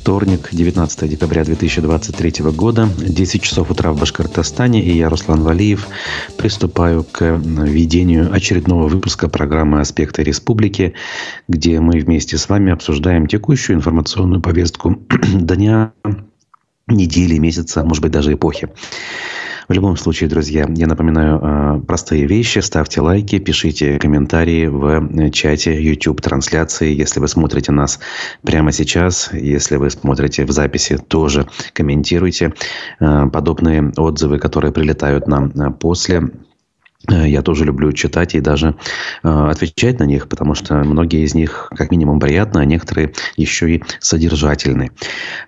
Вторник, 19 декабря 2023 года, 10 часов утра в Башкортостане, и я, Руслан Валиев, приступаю к ведению очередного выпуска программы «Аспекты республики», где мы вместе с вами обсуждаем текущую информационную повестку дня, недели, месяца, может быть, даже эпохи. В любом случае, друзья, я напоминаю э, простые вещи. Ставьте лайки, пишите комментарии в чате YouTube трансляции. Если вы смотрите нас прямо сейчас, если вы смотрите в записи, тоже комментируйте. Э, подобные отзывы, которые прилетают нам э, после Э, я тоже люблю читать и даже э, отвечать на них, потому что многие из них как минимум приятны, а некоторые еще и содержательны.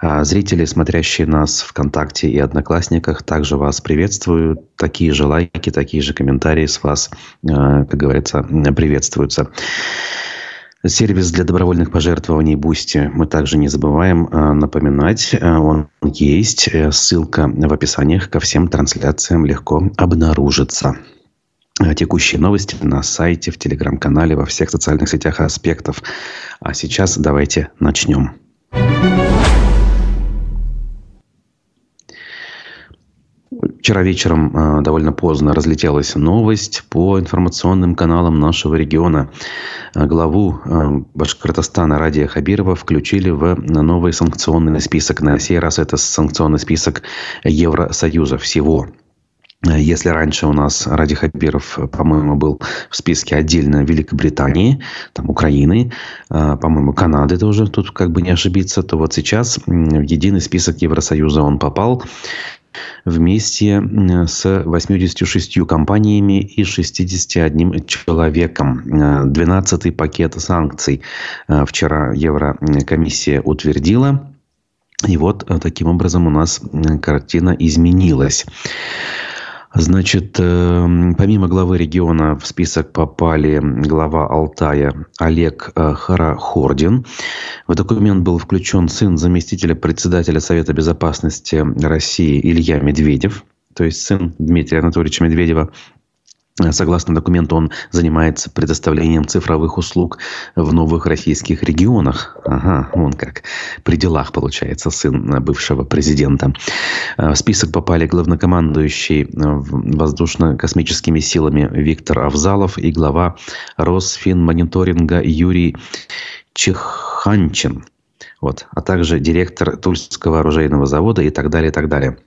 А зрители, смотрящие нас ВКонтакте и Одноклассниках, также вас приветствую. Такие же лайки, такие же комментарии с вас, э, как говорится, приветствуются. Сервис для добровольных пожертвований Boosty мы также не забываем напоминать. Он есть. Ссылка в описаниях ко всем трансляциям легко обнаружится. Текущие новости на сайте, в телеграм-канале, во всех социальных сетях аспектов. А сейчас давайте начнем. Вчера вечером э, довольно поздно разлетелась новость по информационным каналам нашего региона. Э, главу Башкортостана Радия Хабирова включили в новый санкционный список. На сей раз это санкционный список Евросоюза всего. Если раньше у нас Ради Хабиров, по-моему, был в списке отдельно Великобритании, там Украины, а, по-моему, Канады тоже, тут как бы не ошибиться, то вот сейчас в единый список Евросоюза он попал вместе с 86 компаниями и 61 человеком. 12-й пакет санкций вчера Еврокомиссия утвердила. И вот таким образом у нас картина изменилась. Значит, эм, помимо главы региона в список попали глава Алтая Олег э, Харахордин. В документ был включен сын заместителя председателя Совета Безопасности России Илья Медведев, то есть сын Дмитрия Анатольевича Медведева. Согласно документу, он занимается предоставлением цифровых услуг в новых российских регионах. Ага, вон как. При делах, получается, сын бывшего президента. Э, в список попали главнокомандующий э, воздушно-космическими силами Виктор Авзалов и глава Росфинмониторинга Юрий Чеханчин. Вот, а также директор Тульского оружейного завода и так далее, и так далее.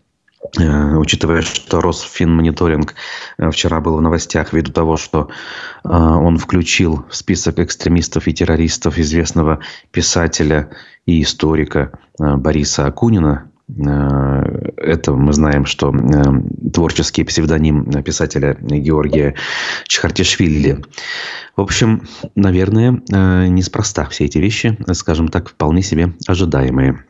Э, учитывая, что Росфинмониторинг э, вчера был в новостях ввиду того, что э, он включил в список экстремистов и террористов известного писателя и историка Бориса Акунина. Это мы знаем, что творческий псевдоним писателя Георгия Чхартишвили. В общем, наверное, неспроста все эти вещи, скажем так, вполне себе ожидаемые.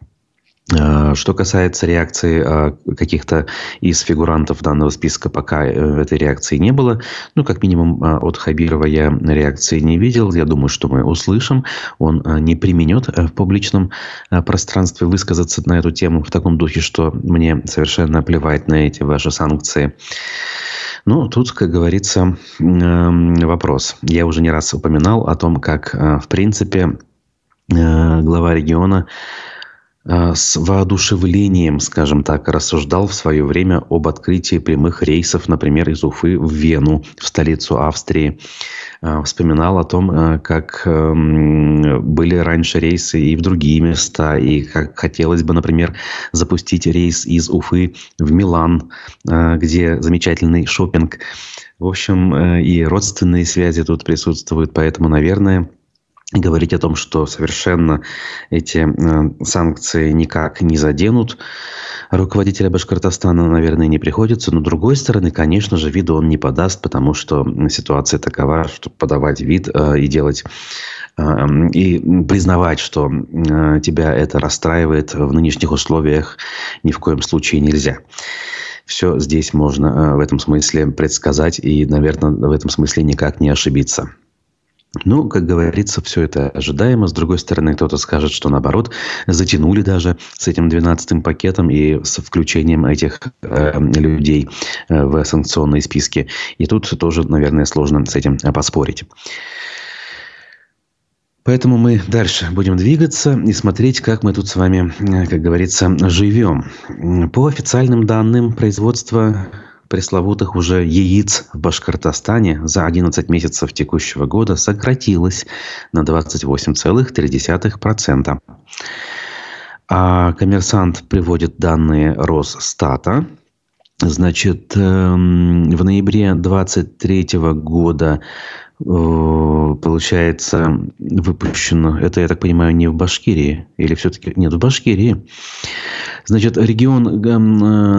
Э, что касается реакции э, каких-то из фигурантов данного списка, пока э, этой реакции не было. Ну, как минимум, от Хабирова я реакции не видел. Я думаю, что мы услышим. Он не применет в публичном пространстве высказаться на эту тему в таком духе, что мне совершенно плевать на эти ваши санкции. Ну, тут, как говорится, вопрос. Я уже не раз упоминал о том, как, в принципе, глава региона с воодушевлением, скажем так, рассуждал в свое время об открытии прямых рейсов, например, из Уфы в Вену, в столицу Австрии. Э, вспоминал о том, э, как эм, были раньше рейсы и в другие места, и как хотелось бы, например, запустить рейс из Уфы в Милан, где замечательный шопинг. В общем, и родственные связи тут присутствуют, поэтому, наверное, говорить о том, что совершенно эти э, санкции никак не заденут руководителя Башкортостана, наверное, не приходится. Но, с другой стороны, конечно же, виду он не подаст, потому что ситуация такова, что подавать вид э, и делать э, и признавать, что тебя это расстраивает в нынешних условиях ни в коем случае нельзя. Все здесь можно в этом смысле предсказать и, наверное, в этом смысле никак не ошибиться. Ну, как говорится, все это ожидаемо. С другой стороны, кто-то скажет, что наоборот, затянули даже с этим 12-м пакетом и с включением этих э, людей э, в санкционные списки. И тут тоже, наверное, сложно с этим поспорить. Поэтому мы дальше будем двигаться и смотреть, как мы тут с вами, как говорится, живем. По официальным данным, производство пресловутых уже яиц в Башкортостане за 11 месяцев текущего года сократилось на 28,3%. А коммерсант приводит данные Росстата. Значит, эм, в ноябре 2023 года Э, получается, выпущено, это, я так понимаю, не в Башкирии, или все-таки, нет, в Башкирии. Значит, регион, э,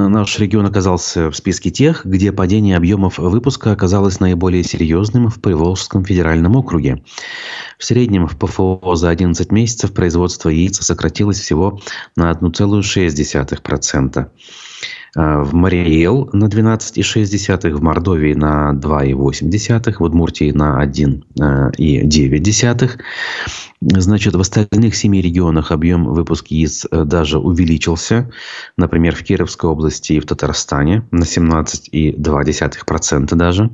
наш регион оказался в списке тех, где падение объемов выпуска оказалось наиболее серьезным в Приволжском федеральном округе. В среднем в ПФО за 11 месяцев производство яиц сократилось всего на 1,6%. Э, в Мариэл на 12,6, в Мордовии на 2,8, в Удмуртии на 1,9. Значит, в остальных семи регионах объем выпуска яиц э, даже увеличился. Например, в Кировской области и в Татарстане на 17,2% даже.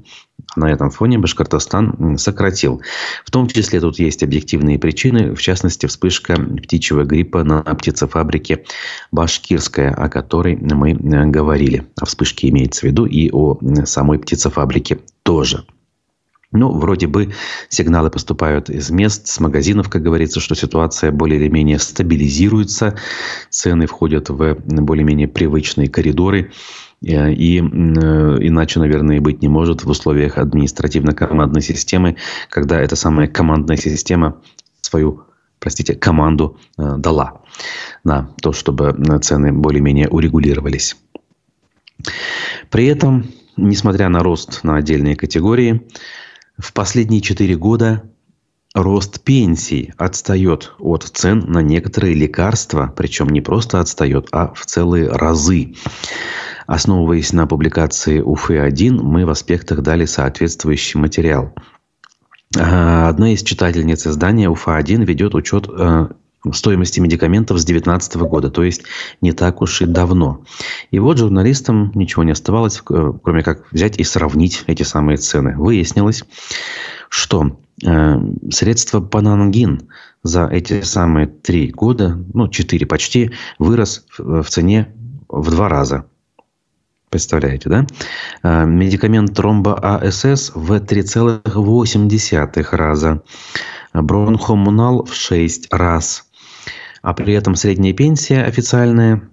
На этом фоне Башкортостан сократил. В том числе тут есть объективные причины, в частности, вспышка птичьего гриппа на птицефабрике Башкирская, о которой мы э, говорили. О вспышке имеется в виду и о самой птицефабрике тоже. Ну, вроде бы сигналы поступают из мест, с магазинов, как говорится, что ситуация более или менее стабилизируется, цены входят в более-менее привычные коридоры. Э, и э, иначе, наверное, быть не может в условиях административно-командной системы, когда эта самая командная система свою, простите, команду э, дала на то, чтобы цены более-менее урегулировались. При этом, несмотря на рост на отдельные категории, в последние четыре года рост пенсий отстает от цен на некоторые лекарства, причем не просто отстает, а в целые разы. Основываясь на публикации УФы-1, мы в аспектах дали соответствующий материал. А, одна из читательниц издания УФА-1 ведет учет э, стоимости медикаментов с 2019 года, то есть не так уж и давно. И вот журналистам ничего не оставалось, э, кроме как взять и сравнить эти самые цены. Выяснилось, что э, средство панангин за эти самые три года, ну, четыре почти, вырос в цене в два раза. Представляете, да? Э, медикамент тромба АСС в 3,8 раза. Бронхомунал в 6 раз а при этом средняя пенсия официальная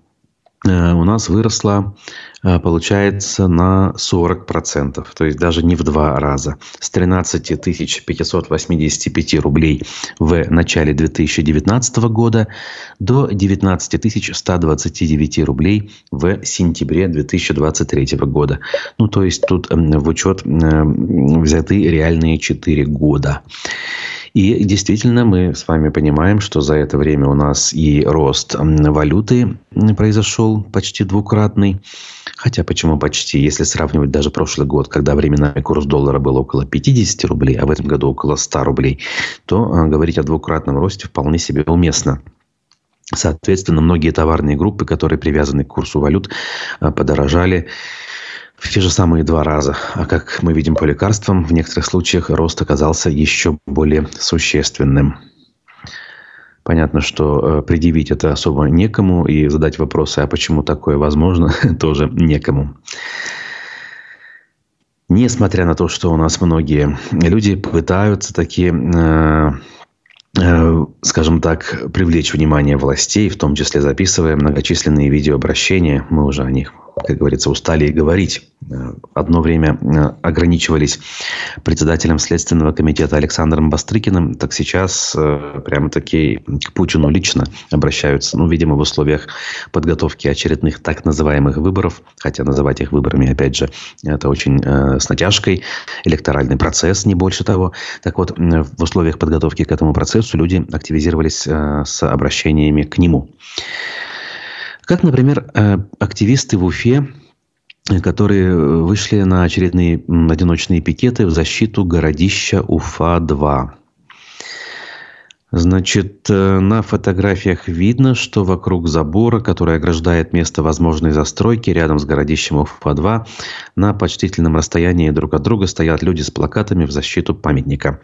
э, у нас выросла, получается, на 40%. То есть даже не в два раза. С 13 585 рублей в начале 2019 года до 19 129 рублей в сентябре 2023 года. Ну, то есть тут в учет взяты реальные 4 года. И действительно мы с вами понимаем, что за это время у нас и рост валюты произошел почти двукратный. Хотя почему почти? Если сравнивать даже прошлый год, когда временной курс доллара был около 50 рублей, а в этом году около 100 рублей, то а, говорить о двукратном росте вполне себе уместно. Соответственно, многие товарные группы, которые привязаны к курсу валют, а, подорожали в те же самые два раза. А как мы видим по лекарствам, в некоторых случаях рост оказался еще более существенным. Понятно, что э, предъявить это особо некому, и задать вопросы, а почему такое возможно, тоже некому. Несмотря на то, что у нас многие люди пытаются такие э, э, скажем так, привлечь внимание властей, в том числе записывая многочисленные видеообращения. Мы уже о них как говорится, устали говорить. Одно время э, ограничивались председателем Следственного комитета Александром Бастрыкиным, так сейчас э, прямо-таки к Путину лично обращаются. Ну, видимо, в условиях подготовки очередных так называемых выборов, хотя называть их выборами, опять же, это очень э, с натяжкой, электоральный процесс, не больше того. Так вот, в условиях подготовки к этому процессу люди активизировались э, с обращениями к нему. Как, например, э, активисты в Уфе, которые вышли на очередные одиночные пикеты в защиту городища Уфа-2. Значит, э, на фотографиях видно, что вокруг забора, который ограждает место возможной застройки рядом с городищем Уфа-2, на почтительном расстоянии друг от друга стоят люди с плакатами в защиту памятника.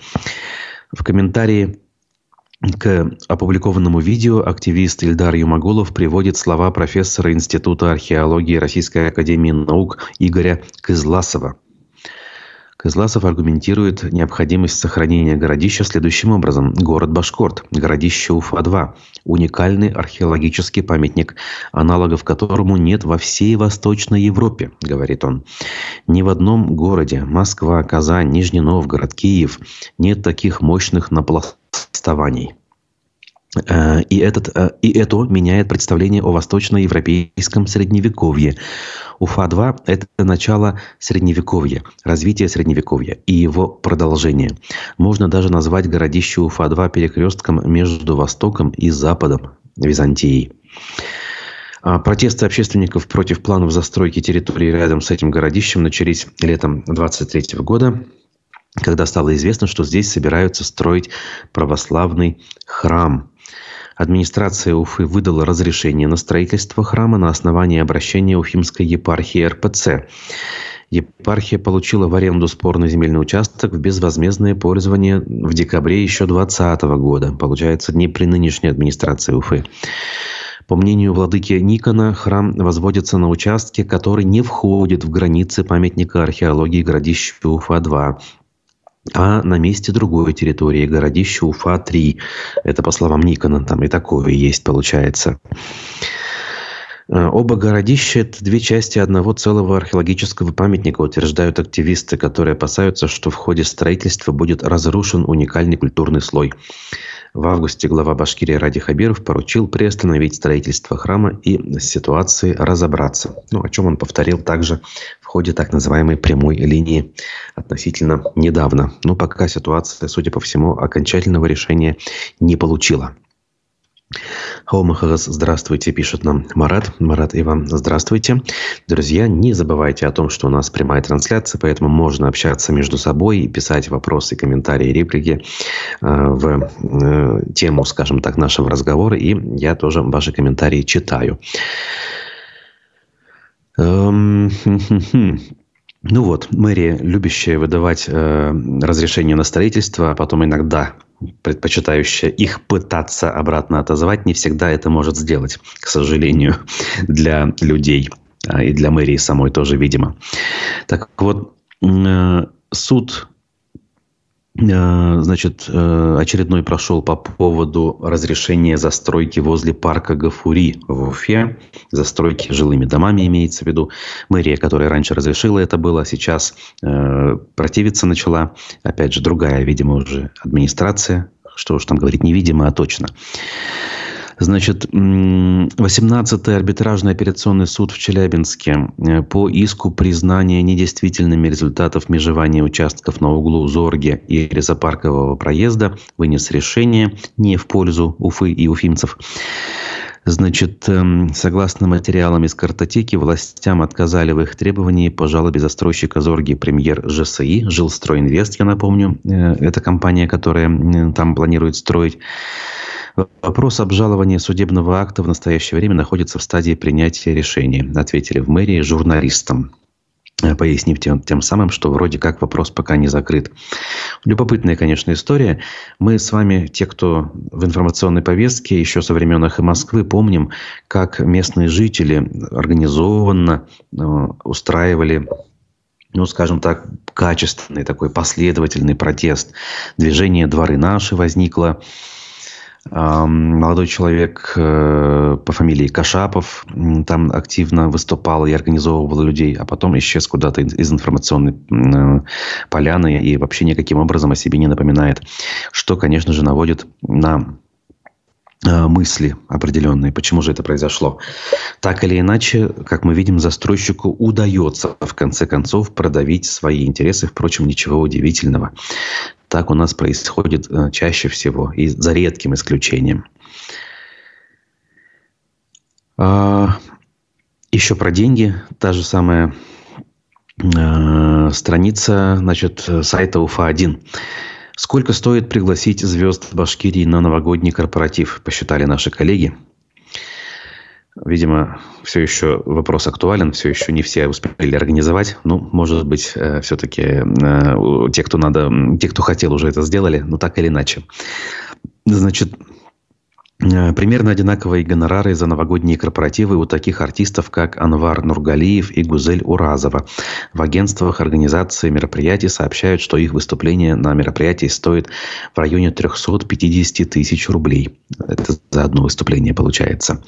В комментарии к опубликованному видео активист Ильдар Юмагулов приводит слова профессора Института археологии Российской Академии Наук Игоря Кызласова. Кызласов аргументирует необходимость сохранения городища следующим образом. Город Башкорт, городище Уфа-2. Уникальный археологический памятник, аналогов которому нет во всей Восточной Европе, говорит он. Ни в одном городе, Москва, Казань, Нижний Новгород, Киев, нет таких мощных напластований. Э, и, этот, э, и это меняет представление о восточноевропейском средневековье. Уфа-2 – это начало средневековья, развитие средневековья и его продолжение. Можно даже назвать городище Уфа-2 перекрестком между Востоком и Западом Византии. А протесты общественников против планов застройки территории рядом с этим городищем начались летом 23 года, когда стало известно, что здесь собираются строить православный храм – Администрация Уфы выдала разрешение на строительство храма на основании обращения Уфимской епархии РПЦ. Епархия получила в аренду спорный земельный участок в безвозмездное пользование в декабре еще 2020 года. Получается, не при нынешней администрации Уфы. По мнению владыки Никона, храм возводится на участке, который не входит в границы памятника археологии городища Уфа-2, а на месте другой территории, городище Уфа-3. Это по словам Никона, там и такое есть, получается. Э, оба городища – это две части одного целого археологического памятника, утверждают активисты, которые опасаются, что в ходе строительства будет разрушен уникальный культурный слой. В августе глава Башкирии Ради Хабиров поручил приостановить строительство храма и с ситуацией разобраться. Ну, о чем он повторил также в ходе так называемой прямой линии относительно недавно. Но пока ситуация, судя по всему, окончательного решения не получила. Хаумахагас, здравствуйте, пишет нам Марат. Марат и вам здравствуйте. Друзья, не забывайте о том, что у нас прямая трансляция, поэтому можно общаться между собой и писать вопросы, комментарии, реплики э, в э, тему, скажем так, нашего разговора. И я тоже ваши комментарии читаю. Эм, ну вот, мэрия, любящая выдавать э, разрешение на строительство, а потом иногда предпочитающая их пытаться обратно отозвать, не всегда это может сделать, к сожалению, для людей. А, и для мэрии самой тоже, видимо. Так вот, э, суд значит, э, очередной прошел по поводу разрешения застройки возле парка Гафури в Уфе. Застройки жилыми домами имеется в виду. Мэрия, которая раньше разрешила это было, сейчас э, противиться начала. Опять же, другая, видимо, уже администрация. Что уж там говорить, невидимо, а точно. Значит, 18-й арбитражный операционный суд в Челябинске э, по иску признания недействительными результатов межевания участков на углу Зорге и Резопаркового проезда вынес решение не в пользу Уфы и уфимцев. Значит, эм, согласно материалам из картотеки, властям отказали в их требовании по жалобе застройщика Зорги премьер ЖСИ, Жилстройинвест, я напомню, э, это компания, которая там планирует строить. Вопрос обжалования судебного акта в настоящее время находится в стадии принятия решения, ответили в мэрии журналистам э, пояснив тем, тем самым, что вроде как вопрос пока не закрыт. Любопытная, конечно, история. Мы с вами, те, кто в информационной повестке еще со времен и Москвы, помним, как местные жители организованно э, устраивали ну, скажем так, качественный такой последовательный протест. Движение «Дворы наши» возникло Молодой человек э, по фамилии Кашапов там активно выступал и организовывал людей, а потом исчез куда-то из информационной э, поляны и вообще никаким образом о себе не напоминает. Что, конечно же, наводит на э, мысли определенные, почему же это произошло. Так или иначе, как мы видим, застройщику удается в конце концов продавить свои интересы. Впрочем, ничего удивительного. Так у нас происходит э, чаще всего, и за редким исключением. А, еще про деньги. Та же самая э, страница значит, сайта УФА-1. Сколько стоит пригласить звезд Башкирии на новогодний корпоратив, посчитали наши коллеги. Видимо, все еще вопрос актуален, все еще не все успели организовать. Ну, может быть, э, все-таки э, те, кто надо, те, кто хотел, уже это сделали, но так или иначе. Значит, примерно одинаковые гонорары за новогодние корпоративы у таких артистов, как Анвар Нургалиев и Гузель Уразова. В агентствах организации мероприятий сообщают, что их выступление на мероприятии стоит в районе 350 тысяч рублей. Это за одно выступление получается.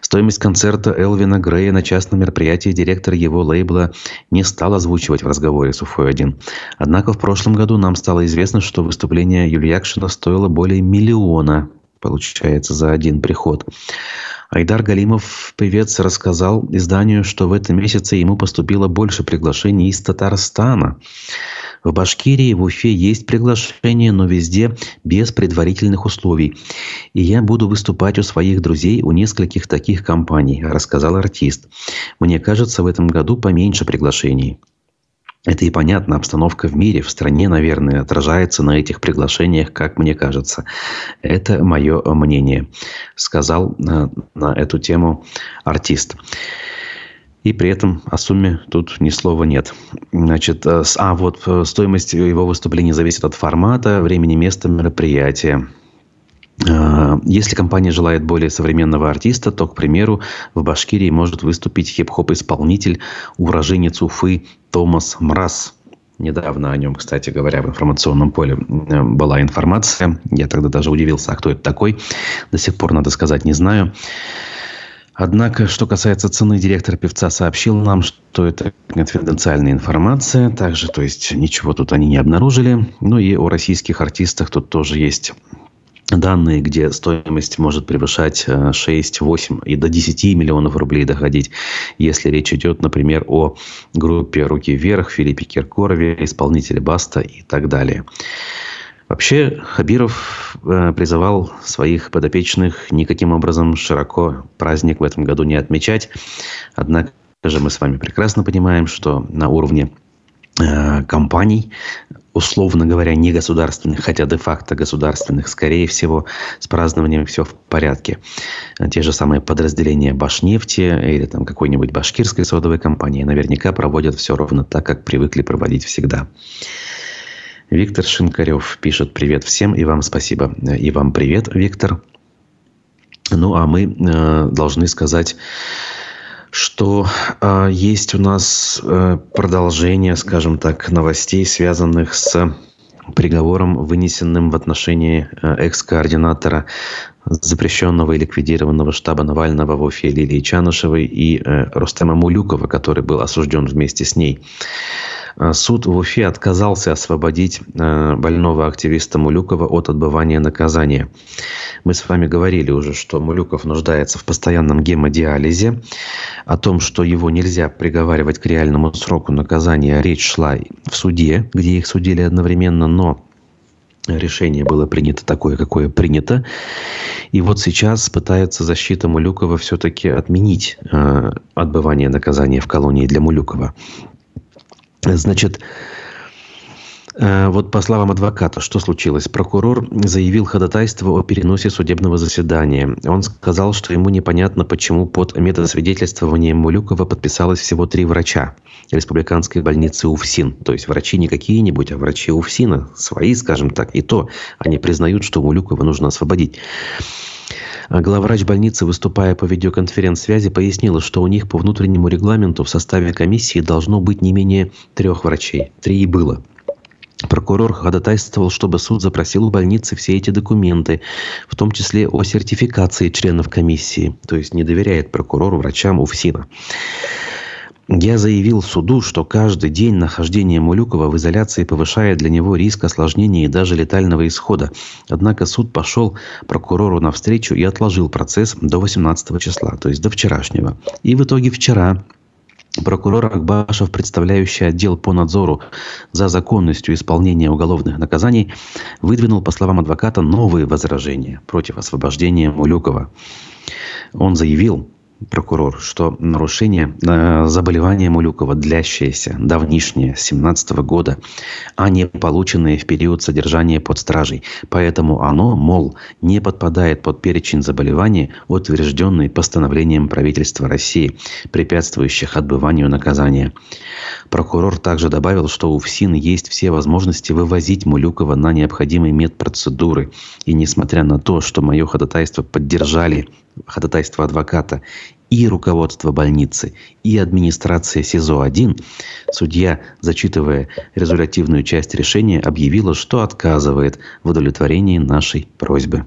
Стоимость концерта Элвина Грея на частном мероприятии директор его лейбла не стал озвучивать в разговоре с Уфой-1. Однако в прошлом году нам стало известно, что выступление Юлии Якшина стоило более миллиона получается, за один приход. Айдар Галимов, певец, рассказал изданию, что в этом месяце ему поступило больше приглашений из Татарстана. В Башкирии, в Уфе есть приглашение, но везде без предварительных условий. И я буду выступать у своих друзей у нескольких таких компаний, рассказал артист. Мне кажется, в этом году поменьше приглашений. Это и понятно, обстановка в мире, в стране, наверное, отражается на этих приглашениях, как мне кажется. Это мое мнение, сказал на, на эту тему артист. И при этом о сумме тут ни слова нет. Значит, э, а вот э, стоимость его выступления зависит от формата, времени, места мероприятия. А, если компания желает более современного артиста, то, к примеру, в Башкирии может выступить хип-хоп-исполнитель, уроженец Уфы Томас Мраз. Недавно о нем, кстати говоря, в информационном поле была информация. Я тогда даже удивился, а кто это такой. До сих пор, надо сказать, не знаю. Однако, что касается цены, директор певца сообщил нам, что это конфиденциальная информация. Также, то есть, ничего тут они не обнаружили. Ну и о российских артистах тут тоже есть данные, где стоимость может превышать 6, э, 8 и до 10 миллионов рублей доходить, если речь идет, например, о группе «Руки вверх», Филиппе Киркорове, исполнителе «Баста» и так далее. Вообще, Хабиров э, призывал своих подопечных никаким образом широко праздник в этом году не отмечать. Однако же мы с вами прекрасно понимаем, что на уровне э, компаний условно говоря, не государственных, хотя де-факто государственных, скорее всего, с празднованием все в порядке. Те же самые подразделения Башнефти или там какой-нибудь башкирской содовой компании наверняка проводят все ровно так, как привыкли проводить всегда. Виктор Шинкарев пишет «Привет всем и вам спасибо». И вам привет, Виктор. Ну, а мы э, должны сказать что э, есть у нас э, продолжение, скажем так, новостей, связанных с приговором, вынесенным в отношении э, экс-координатора запрещенного и ликвидированного штаба Навального в Уфе Лилии Чанышевой и э, Рустема Мулюкова, который был осужден вместе с ней. Э, суд в Уфе отказался освободить э, больного активиста Мулюкова от отбывания наказания. Мы с вами говорили уже, что Мулюков нуждается в постоянном гемодиализе, о том, что его нельзя приговаривать к реальному сроку наказания. Речь шла в суде, где их судили одновременно, но решение было принято такое, какое принято. И вот сейчас пытается защита Мулюкова все-таки отменить э, отбывание наказания в колонии для Мулюкова. Значит, э, вот по словам адвоката, что случилось? Прокурор заявил ходатайство о переносе судебного заседания. Он сказал, что ему непонятно, почему под методосвидетельствованием Мулюкова подписалось всего три врача республиканской больницы УФСИН. То есть врачи не какие-нибудь, а врачи УФСИНа, свои, скажем так. И то они признают, что Мулюкова нужно освободить. А главврач больницы, выступая по видеоконференц-связи, пояснила, что у них по внутреннему регламенту в составе комиссии должно быть не менее трех врачей. Три и было. Прокурор ходатайствовал, чтобы суд запросил у больницы все эти документы, в том числе о сертификации членов комиссии. То есть не доверяет прокурору врачам УФСИНа. Я заявил суду, что каждый день нахождения Мулюкова в изоляции повышает для него риск осложнений и даже летального исхода. Однако суд пошел прокурору навстречу и отложил процесс до 18 числа, то есть до вчерашнего. И в итоге вчера Прокурор Акбашев, представляющий отдел по надзору за законностью исполнения уголовных наказаний, выдвинул, по словам адвоката, новые возражения против освобождения Мулюкова. Он заявил, прокурор, что нарушение э, заболевания Мулюкова, длящееся, давнишнее, с 17 года, а не полученное в период содержания под стражей. Поэтому оно, мол, не подпадает под перечень заболеваний, утвержденный постановлением правительства России, препятствующих отбыванию наказания. Прокурор также добавил, что у ФСИН есть все возможности вывозить Мулюкова на необходимые медпроцедуры. И несмотря на то, что мое ходатайство поддержали ходатайство адвоката и руководство больницы, и администрация СИЗО-1, судья, зачитывая результативную часть решения, объявила, что отказывает в удовлетворении нашей просьбы.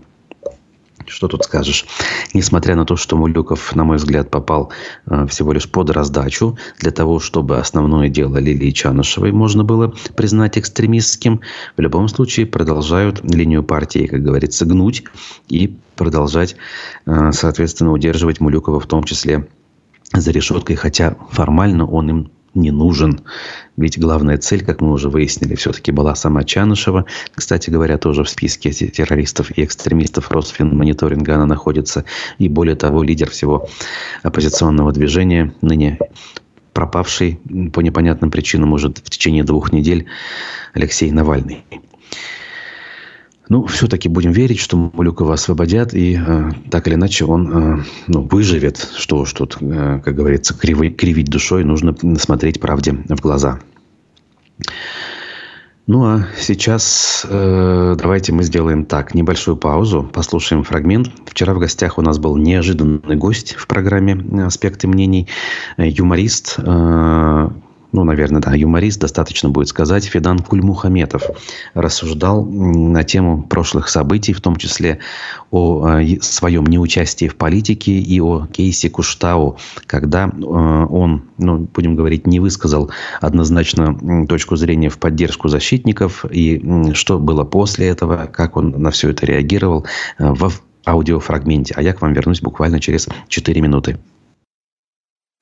Что тут скажешь? Несмотря на то, что Мулюков, на мой взгляд, попал э, всего лишь под раздачу, для того, чтобы основное дело Лилии Чанышевой можно было признать экстремистским, в любом случае продолжают линию партии, как говорится, гнуть и продолжать, э, соответственно, удерживать Мулюкова в том числе за решеткой, хотя формально он им не нужен. Ведь главная цель, как мы уже выяснили, все-таки была сама Чанышева. Кстати говоря, тоже в списке террористов и экстремистов Росфинмониторинга она находится. И более того, лидер всего оппозиционного движения, ныне пропавший по непонятным причинам уже в течение двух недель Алексей Навальный. Ну, все-таки будем верить, что Мулюкова освободят, и э, так или иначе он э, ну, выживет. Что уж тут, э, как говорится, криви, кривить душой, нужно смотреть правде в глаза. Ну а сейчас э, давайте мы сделаем так, небольшую паузу, послушаем фрагмент. Вчера в гостях у нас был неожиданный гость в программе «Аспекты мнений», э, юморист, э, ну, наверное, да, юморист, достаточно будет сказать, Федан Кульмухаметов рассуждал на тему прошлых событий, в том числе о э, своем неучастии в политике и о кейсе Куштау, когда э, он, ну, будем говорить, не высказал однозначно точку зрения в поддержку защитников, и что было после этого, как он на все это реагировал э, в аудиофрагменте. А я к вам вернусь буквально через 4 минуты.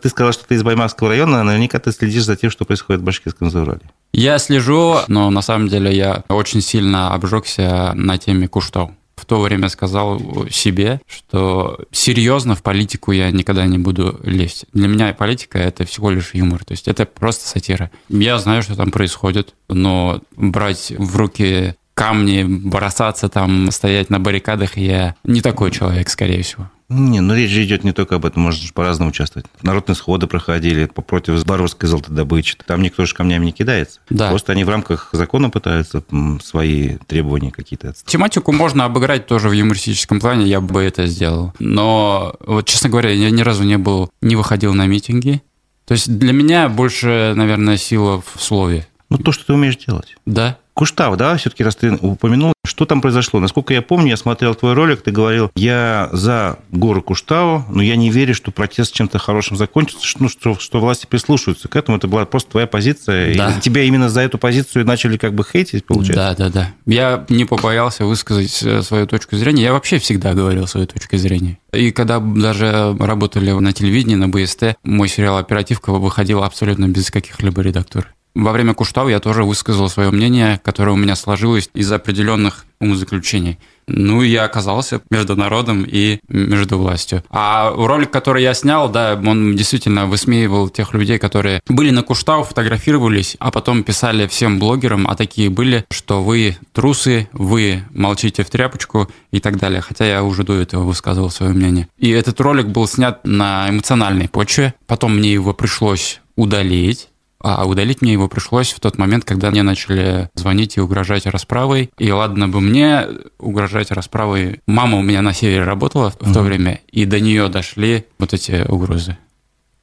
Ты сказал, что ты из Баймакского района, наверняка ты следишь за тем, что происходит в Башкирском Урале. Я слежу, но на самом деле я очень сильно обжегся на теме Куштау. В то время сказал себе, что серьезно в политику я никогда не буду лезть. Для меня политика – это всего лишь юмор, то есть это просто сатира. Я знаю, что там происходит, но брать в руки камни, бросаться там, стоять на баррикадах, я не такой человек, скорее всего. Не, ну речь же идет не только об этом, можно же по-разному участвовать. Народные сходы проходили против барварской золотодобычи. Там никто же камнями не кидается. Да. Просто они в рамках закона пытаются свои требования какие-то отстать. Тематику можно обыграть тоже в юмористическом плане, я бы это сделал. Но, вот, честно говоря, я ни разу не был, не выходил на митинги. То есть для меня больше, наверное, сила в слове. Ну, то, что ты умеешь делать. Да. Куштав, да, все-таки раз ты упомянул, что там произошло? Насколько я помню, я смотрел твой ролик, ты говорил, я за гору Куштау, но я не верю, что протест чем-то хорошим закончится, что, ну, что, что власти прислушаются к этому. Это была просто твоя позиция. Да. И тебя именно за эту позицию начали как бы хейтить, получается? Да, да, да. Я не побоялся высказать э, свою точку зрения. Я вообще всегда говорил свою точку зрения. И когда даже работали на телевидении, на БСТ, мой сериал «Оперативка» выходил абсолютно без каких-либо редакторов. Во время Куштау я тоже высказал свое мнение, которое у меня сложилось из определенных умозаключений. Ну, я оказался между народом и между властью. А ролик, который я снял, да, он действительно высмеивал тех людей, которые были на Куштау, фотографировались, а потом писали всем блогерам, а такие были, что вы трусы, вы молчите в тряпочку и так далее. Хотя я уже до этого высказывал свое мнение. И этот ролик был снят на эмоциональной почве. Потом мне его пришлось удалить а удалить мне его пришлось в тот момент, когда мне начали звонить и угрожать расправой. И ладно бы мне угрожать расправой. Мама у меня на севере работала в mm-hmm. то время, и до нее дошли вот эти угрозы.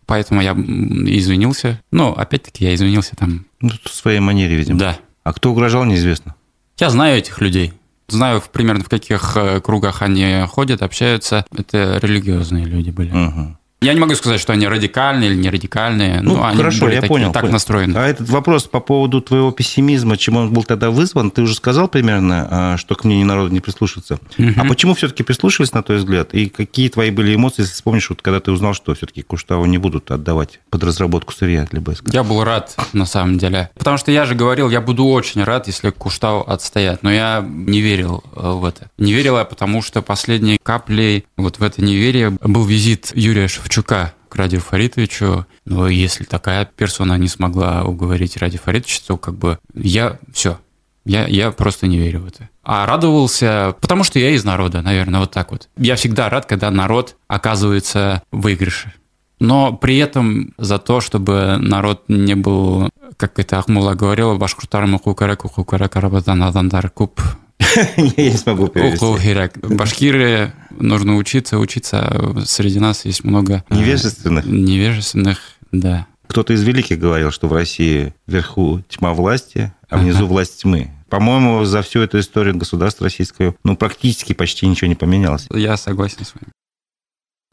Поэтому я извинился. Ну, опять-таки, я извинился там. Ну, в своей манере, видимо. Да. А кто угрожал, неизвестно. Я знаю этих людей. Знаю примерно в каких э, кругах они ходят, общаются. Это религиозные люди были. Угу. Я не могу сказать, что они радикальные или не радикальные. Ну, они хорошо, я такие, понял. Так понял. настроены. А этот вопрос по поводу твоего пессимизма, чем он был тогда вызван, ты уже сказал примерно, а, что к мнению народа не прислушиваться. Угу. А почему все-таки прислушивались, на твой взгляд? И какие твои были эмоции, если вспомнишь, вот, когда ты узнал, что все-таки Куштаву не будут отдавать под разработку сырья для БСК? Я был рад, на самом деле. Потому что я же говорил, я буду очень рад, если Куштау отстоят. Но я не верил э, в это. Не верил я, потому что последней каплей вот в это неверие был визит Юрия Шевчука к Ради Фаритовичу. Но если такая персона не смогла уговорить Ради Фаритовича, то как бы я все, я, я просто не верю в это. А радовался, потому что я из народа, наверное, вот так вот. Я всегда рад, когда народ оказывается в выигрыше. Но при этом за то, чтобы народ не был, как это Ахмула говорила, башкуртарым хукарек хукарек арабадан адандар куб. Я не смогу перевести. Башкиры нужно учиться, учиться. Среди нас есть много... Э, невежественных? Невежественных, да. Кто-то из великих говорил, что в России вверху тьма власти, а внизу ага. власть тьмы. По-моему, за всю эту историю государства российского, ну, практически почти ничего не поменялось. Я согласен с вами.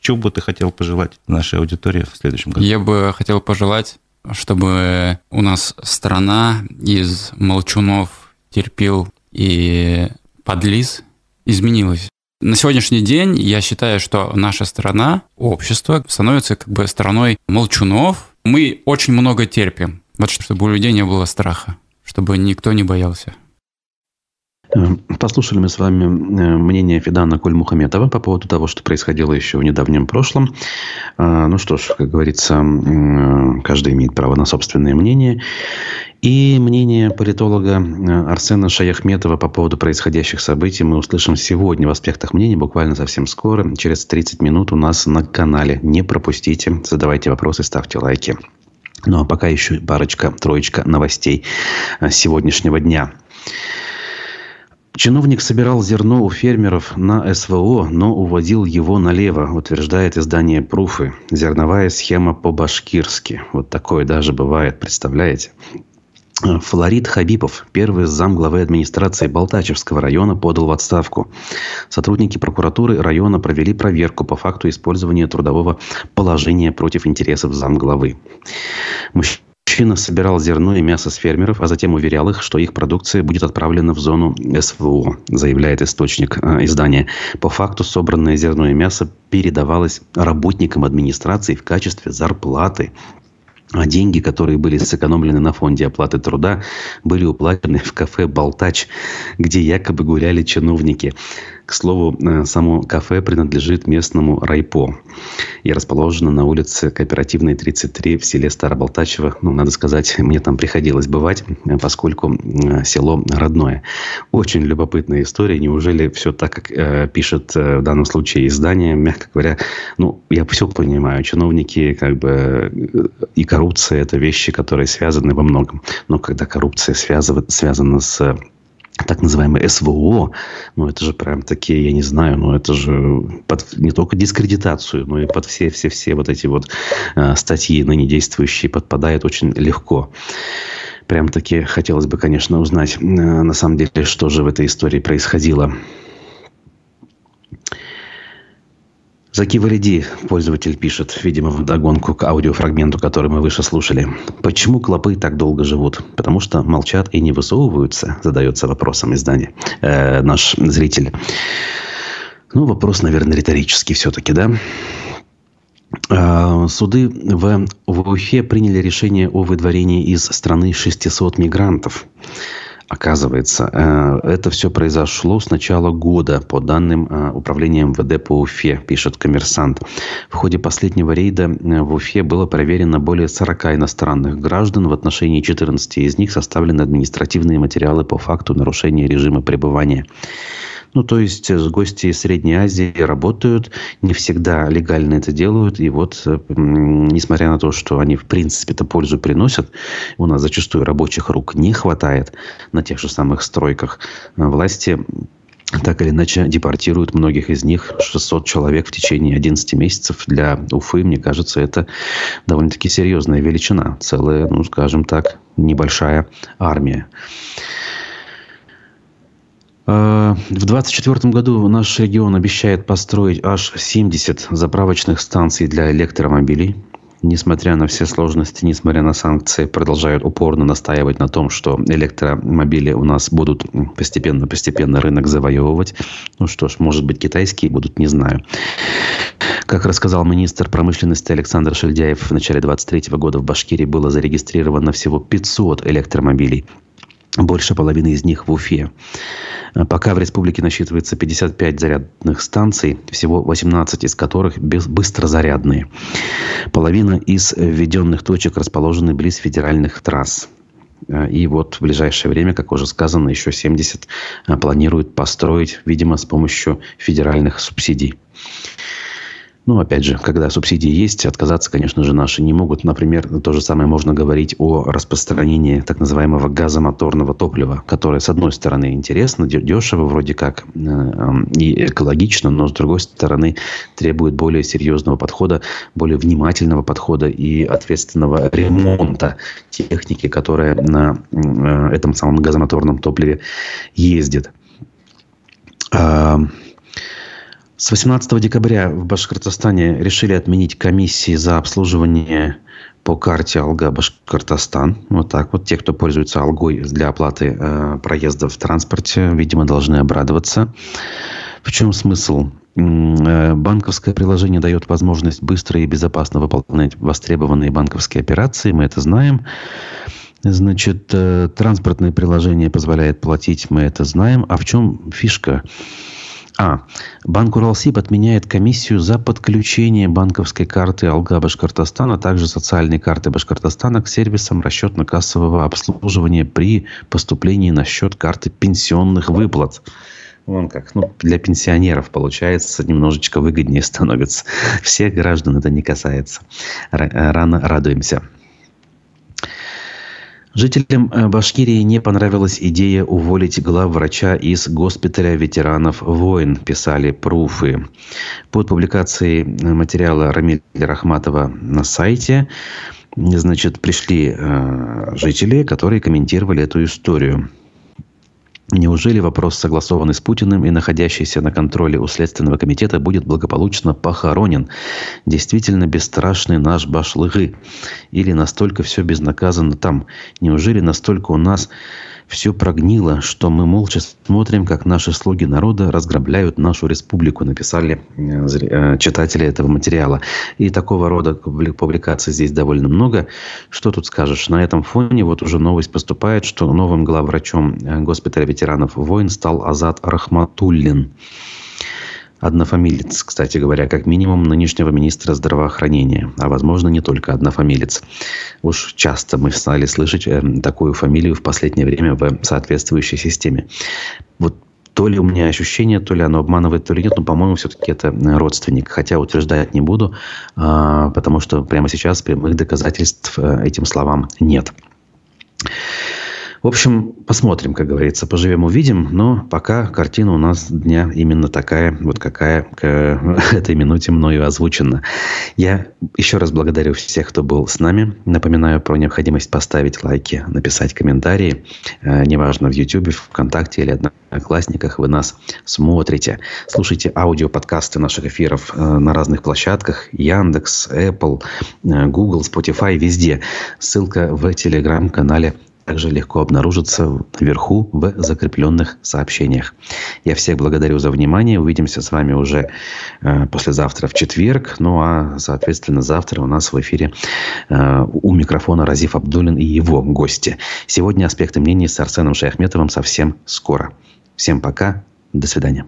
Чего бы ты хотел пожелать нашей аудитории в следующем году? Я бы хотел пожелать, чтобы у нас страна из молчунов, терпил и подлиз изменилась. На сегодняшний день я считаю, что наша страна, общество становится как бы страной молчунов. Мы очень много терпим. Вот чтобы у людей не было страха, чтобы никто не боялся. Э, послушали мы с вами э, мнение Федана Кульмухаметова по поводу того, что происходило еще в недавнем прошлом. Э, ну что ж, как говорится, каждый имеет право на собственное мнение. И мнение политолога Арсена Шаяхметова по поводу происходящих событий мы услышим сегодня в аспектах мнений, буквально совсем скоро, через 30 минут у нас на канале. Не пропустите, задавайте вопросы, ставьте лайки. Ну а пока еще парочка, троечка новостей сегодняшнего дня. Чиновник собирал зерно у фермеров на СВО, но уводил его налево, утверждает издание «Пруфы». Зерновая схема по-башкирски. Вот такое даже бывает, представляете? Флорид Хабипов, первый зам главы администрации Балтачевского района, подал в отставку. Сотрудники прокуратуры района провели проверку по факту использования трудового положения против интересов замглавы. Мужчина Мужчина собирал зерно и мясо с фермеров, а затем уверял их, что их продукция будет отправлена в зону СВО, заявляет источник э, издания. По факту собранное зерно и мясо передавалось работникам администрации в качестве зарплаты. А деньги, которые были сэкономлены на фонде оплаты труда, были уплачены в кафе «Болтач», где якобы гуляли чиновники. К слову, э, само кафе принадлежит местному райпо и расположено на улице Кооперативной 33 в селе Староболтачево. Ну, надо сказать, мне там приходилось бывать, э, поскольку э, село родное. Очень любопытная история. Неужели все так, как э, пишет в данном случае издание, мягко говоря, ну, я все понимаю. Чиновники, как бы, и коррупция – это вещи, которые связаны во многом. Но когда коррупция связывает, связана с так называемое СВО, ну это же прям такие, я не знаю, ну это же под не только дискредитацию, но и под все-все-все вот эти вот э, статьи ныне действующие подпадает очень легко. Прям таки хотелось бы, конечно, узнать э, на самом деле, что же в этой истории происходило. Заки Валиди, пользователь пишет, видимо, в догонку к аудиофрагменту, который мы выше слушали. Почему клопы так долго живут? Потому что молчат и не высовываются, задается вопросом издание. Э, наш зритель. Ну, вопрос, наверное, риторический все-таки, да? Э, суды в, в Уфе приняли решение о выдворении из страны 600 мигрантов. Оказывается, э, это все произошло с начала года, по данным э, Управления МВД по Уфе, пишет коммерсант. В ходе последнего рейда э, в Уфе было проверено более 40 иностранных граждан. В отношении 14 из них составлены административные материалы по факту нарушения режима пребывания. Ну, то есть, э, гости из Средней Азии работают, не всегда легально это делают. И вот, э, несмотря на то, что они, в принципе, это пользу приносят, у нас зачастую рабочих рук не хватает на тех же самых стройках. Э, власти так или иначе депортируют многих из них, 600 человек в течение 11 месяцев. Для Уфы, мне кажется, это довольно-таки серьезная величина. Целая, ну, скажем так, небольшая армия. Э, в 2024 году наш регион обещает построить аж 70 заправочных станций для электромобилей. Несмотря на все сложности, несмотря на санкции, продолжают упорно настаивать на том, что электромобили у нас будут постепенно-постепенно рынок завоевывать. Ну что ж, может быть, китайские будут, не знаю. Как рассказал министр промышленности Александр Шельдяев, в начале 2023 года в Башкирии было зарегистрировано всего 500 электромобилей. Больше половины из них в Уфе. Пока в республике насчитывается 55 зарядных станций, всего 18 из которых быстрозарядные. Половина из введенных точек расположены близ федеральных трасс. И вот в ближайшее время, как уже сказано, еще 70 планируют построить, видимо, с помощью федеральных субсидий. Ну, опять же, когда субсидии есть, отказаться, конечно же, наши не могут. Например, то же самое можно говорить о распространении так называемого газомоторного топлива, которое, с одной стороны, интересно, дешево вроде как э, и экологично, но, с другой стороны, требует более серьезного подхода, более внимательного подхода и ответственного ремонта техники, которая на э, этом самом газомоторном топливе ездит. С 18 декабря в Башкортостане решили отменить комиссии за обслуживание по карте Алга Башкортостан. Вот так вот. Те, кто пользуется Алгой для оплаты э, проезда в транспорте, видимо, должны обрадоваться. В чем смысл? Э, банковское приложение дает возможность быстро и безопасно выполнять востребованные банковские операции. Мы это знаем. Значит, э, транспортное приложение позволяет платить, мы это знаем. А в чем фишка? А. Банк Уралсиб отменяет комиссию за подключение банковской карты Алга Башкортостана, а также социальной карты Башкортостана к сервисам расчетно-кассового обслуживания при поступлении на счет карты пенсионных выплат. Вон как. Ну, для пенсионеров, получается, немножечко выгоднее становится. Всех граждан это не касается. Рано радуемся. Жителям э, Башкирии не понравилась идея уволить главврача из госпиталя ветеранов войн, писали пруфы. Под публикацией э, материала Рамиля Рахматова на сайте значит, пришли э, жители, которые комментировали эту историю. Неужели вопрос, согласованный с Путиным и находящийся на контроле у Следственного комитета, будет благополучно похоронен? Действительно бесстрашный наш башлыгы? Или настолько все безнаказанно там? Неужели настолько у нас все прогнило, что мы молча смотрим, как наши слуги народа разграбляют нашу республику, написали э, э, читатели этого материала. И такого рода публикаций здесь довольно много. Что тут скажешь? На этом фоне вот уже новость поступает, что новым главврачом э, госпиталя ветеранов войн стал Азат Рахматуллин однофамилец, кстати говоря, как минимум нынешнего министра здравоохранения, а возможно не только однофамилец. Уж часто мы стали слышать э, такую фамилию в последнее время в соответствующей системе. Вот то ли у меня ощущение, то ли оно обманывает, то ли нет, но, по-моему, все-таки это родственник. Хотя утверждать не буду, а, потому что прямо сейчас прямых доказательств э, этим словам нет. В общем, посмотрим, как говорится, поживем, увидим. Но пока картина у нас дня именно такая, вот какая к этой минуте мною озвучена. Я еще раз благодарю всех, кто был с нами. Напоминаю про необходимость поставить лайки, написать комментарии. Э, неважно, в YouTube, ВКонтакте или Одноклассниках вы нас смотрите. Слушайте аудиоподкасты наших эфиров э, на разных площадках. Яндекс, Apple, э, Google, Spotify, везде. Ссылка в телеграм-канале также легко обнаружится вверху в закрепленных сообщениях. Я всех благодарю за внимание. Увидимся с вами уже э, послезавтра в четверг. Ну а, соответственно, завтра у нас в эфире э, у микрофона Разиф Абдулин и его гости. Сегодня «Аспекты мнений» с Арсеном Шаяхметовым совсем скоро. Всем пока. До свидания.